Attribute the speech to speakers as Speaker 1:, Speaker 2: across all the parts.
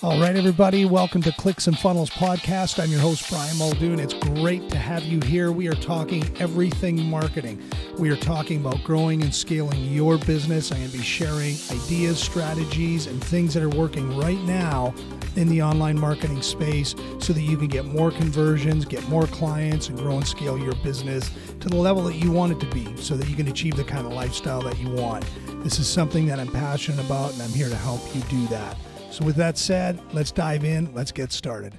Speaker 1: All right, everybody, welcome to Clicks and Funnels Podcast. I'm your host, Brian Muldoon. It's great to have you here. We are talking everything marketing. We are talking about growing and scaling your business. I'm going to be sharing ideas, strategies, and things that are working right now in the online marketing space so that you can get more conversions, get more clients, and grow and scale your business to the level that you want it to be so that you can achieve the kind of lifestyle that you want. This is something that I'm passionate about, and I'm here to help you do that. So, with that said, let's dive in. Let's get started.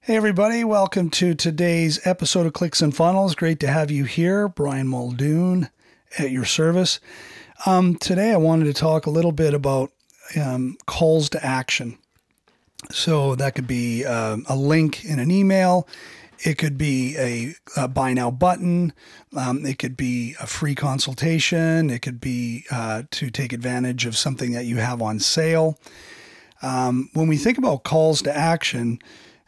Speaker 1: Hey, everybody, welcome to today's episode of Clicks and Funnels. Great to have you here. Brian Muldoon at your service. Um, today, I wanted to talk a little bit about um, calls to action. So, that could be uh, a link in an email, it could be a, a buy now button. Um, it could be a free consultation. It could be uh, to take advantage of something that you have on sale. Um, when we think about calls to action,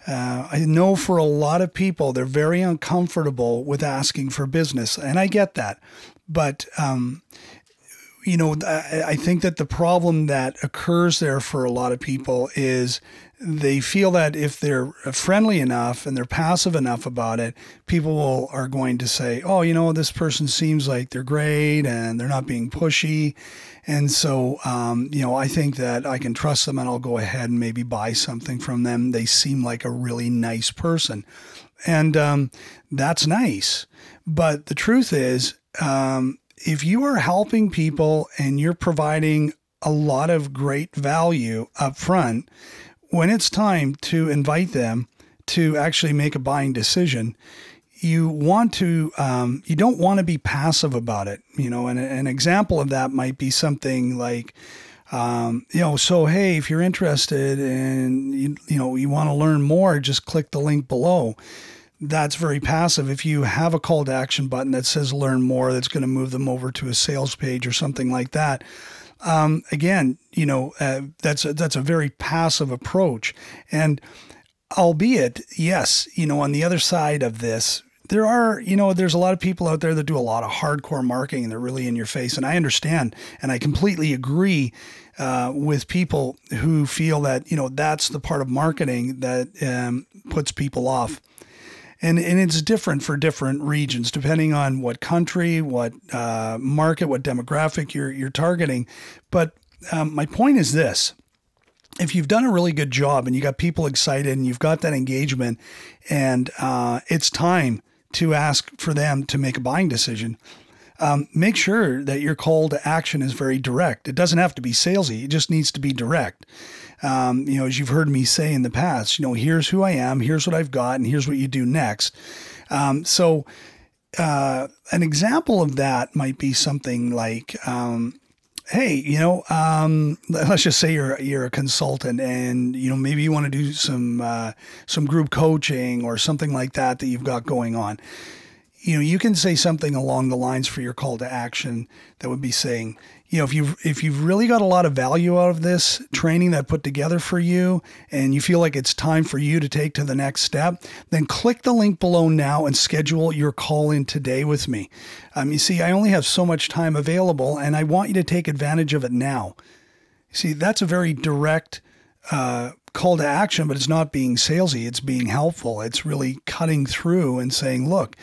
Speaker 1: uh, I know for a lot of people, they're very uncomfortable with asking for business. And I get that. But um, you know, I think that the problem that occurs there for a lot of people is they feel that if they're friendly enough and they're passive enough about it, people will, are going to say, "Oh, you know, this person seems like they're great and they're not being pushy," and so, um, you know, I think that I can trust them and I'll go ahead and maybe buy something from them. They seem like a really nice person, and um, that's nice. But the truth is, um, if you are helping people and you're providing a lot of great value up front, when it's time to invite them to actually make a buying decision, you want to um, you don't want to be passive about it you know? And an example of that might be something like um, you know so hey if you're interested and you, you know you want to learn more just click the link below that's very passive. If you have a call to action button that says learn more, that's going to move them over to a sales page or something like that. Um, again, you know, uh, that's a, that's a very passive approach. And albeit, yes, you know, on the other side of this, there are, you know, there's a lot of people out there that do a lot of hardcore marketing and they're really in your face. And I understand and I completely agree uh, with people who feel that, you know, that's the part of marketing that um, puts people off and and it's different for different regions depending on what country, what uh, market, what demographic you're you're targeting. But um, my point is this: if you've done a really good job and you got people excited and you've got that engagement, and uh, it's time to ask for them to make a buying decision. Um, make sure that your call to action is very direct. It doesn't have to be salesy; it just needs to be direct um, you know, as you've heard me say in the past, you know, here's who I am, here's what I've got, and here's what you do next. Um, so, uh, an example of that might be something like, um, hey, you know, um, let's just say you're you're a consultant, and you know maybe you want to do some uh, some group coaching or something like that that you've got going on. You know, you can say something along the lines for your call to action that would be saying, you know, if you've if you've really got a lot of value out of this training that I put together for you, and you feel like it's time for you to take to the next step, then click the link below now and schedule your call in today with me. Um, you see, I only have so much time available, and I want you to take advantage of it now. See, that's a very direct uh, call to action, but it's not being salesy. It's being helpful. It's really cutting through and saying, look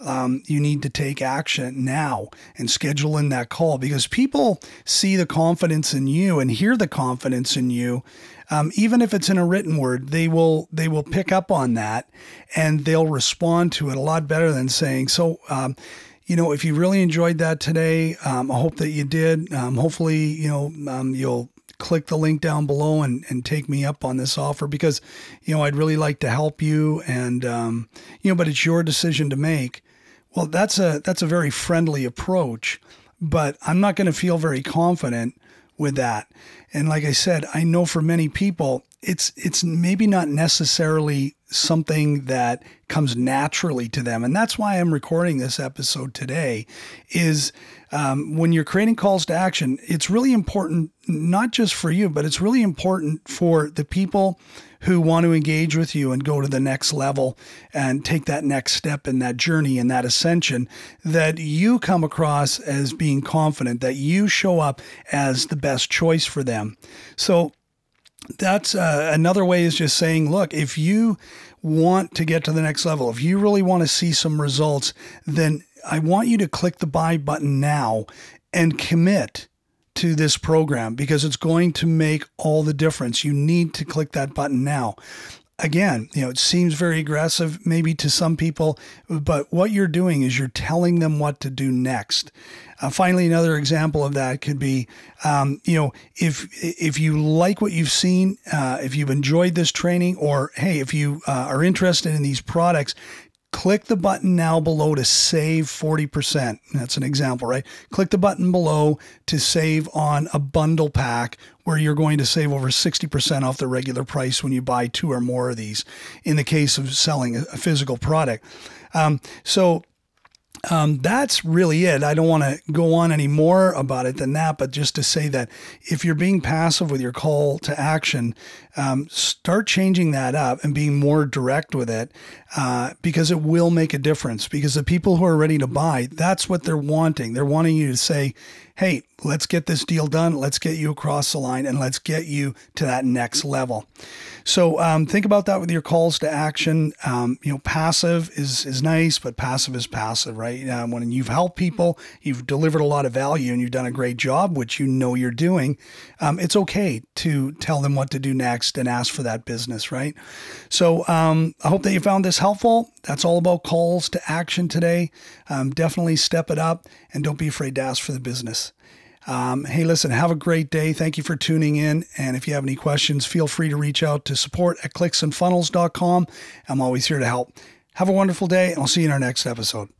Speaker 1: um, you need to take action now and schedule in that call because people see the confidence in you and hear the confidence in you. Um, even if it's in a written word, they will they will pick up on that and they'll respond to it a lot better than saying so. Um, you know, if you really enjoyed that today, um, I hope that you did. Um, hopefully, you know, um, you'll click the link down below and, and take me up on this offer because, you know, I'd really like to help you. And, um, you know, but it's your decision to make. Well, that's a that's a very friendly approach, but I'm not going to feel very confident with that. And like I said, I know for many people, it's it's maybe not necessarily something that comes naturally to them. And that's why i'm recording this episode today is um, when you're creating calls to action it's really important not just for you but it's really important for the people who want to engage with you and go to the next level and take that next step in that journey and that ascension that you come across as being confident that you show up as the best choice for them. So that's uh, another way is just saying, look, if you want to get to the next level, if you really want to see some results, then I want you to click the buy button now and commit to this program because it's going to make all the difference. You need to click that button now again, you know, it seems very aggressive maybe to some people, but what you're doing is you're telling them what to do next. Uh, finally, another example of that could be, um, you know, if if you like what you've seen, uh, if you've enjoyed this training, or hey, if you uh, are interested in these products, click the button now below to save 40%. That's an example, right? Click the button below to save on a bundle pack where you're going to save over 60% off the regular price when you buy two or more of these in the case of selling a physical product. Um, so um, that's really it. I don't want to go on any more about it than that, but just to say that if you're being passive with your call to action, um, start changing that up and being more direct with it uh, because it will make a difference. Because the people who are ready to buy, that's what they're wanting. They're wanting you to say, hey, let's get this deal done. Let's get you across the line and let's get you to that next level. So um, think about that with your calls to action. Um, you know, passive is is nice, but passive is passive, right? Uh, when you've helped people, you've delivered a lot of value, and you've done a great job, which you know you're doing. Um, it's okay to tell them what to do next and ask for that business, right? So um, I hope that you found this helpful. That's all about calls to action today. Um, definitely step it up and don't be afraid to ask for the business. Um, hey, listen, have a great day. Thank you for tuning in. And if you have any questions, feel free to reach out to support at clicksandfunnels.com. I'm always here to help. Have a wonderful day, and I'll see you in our next episode.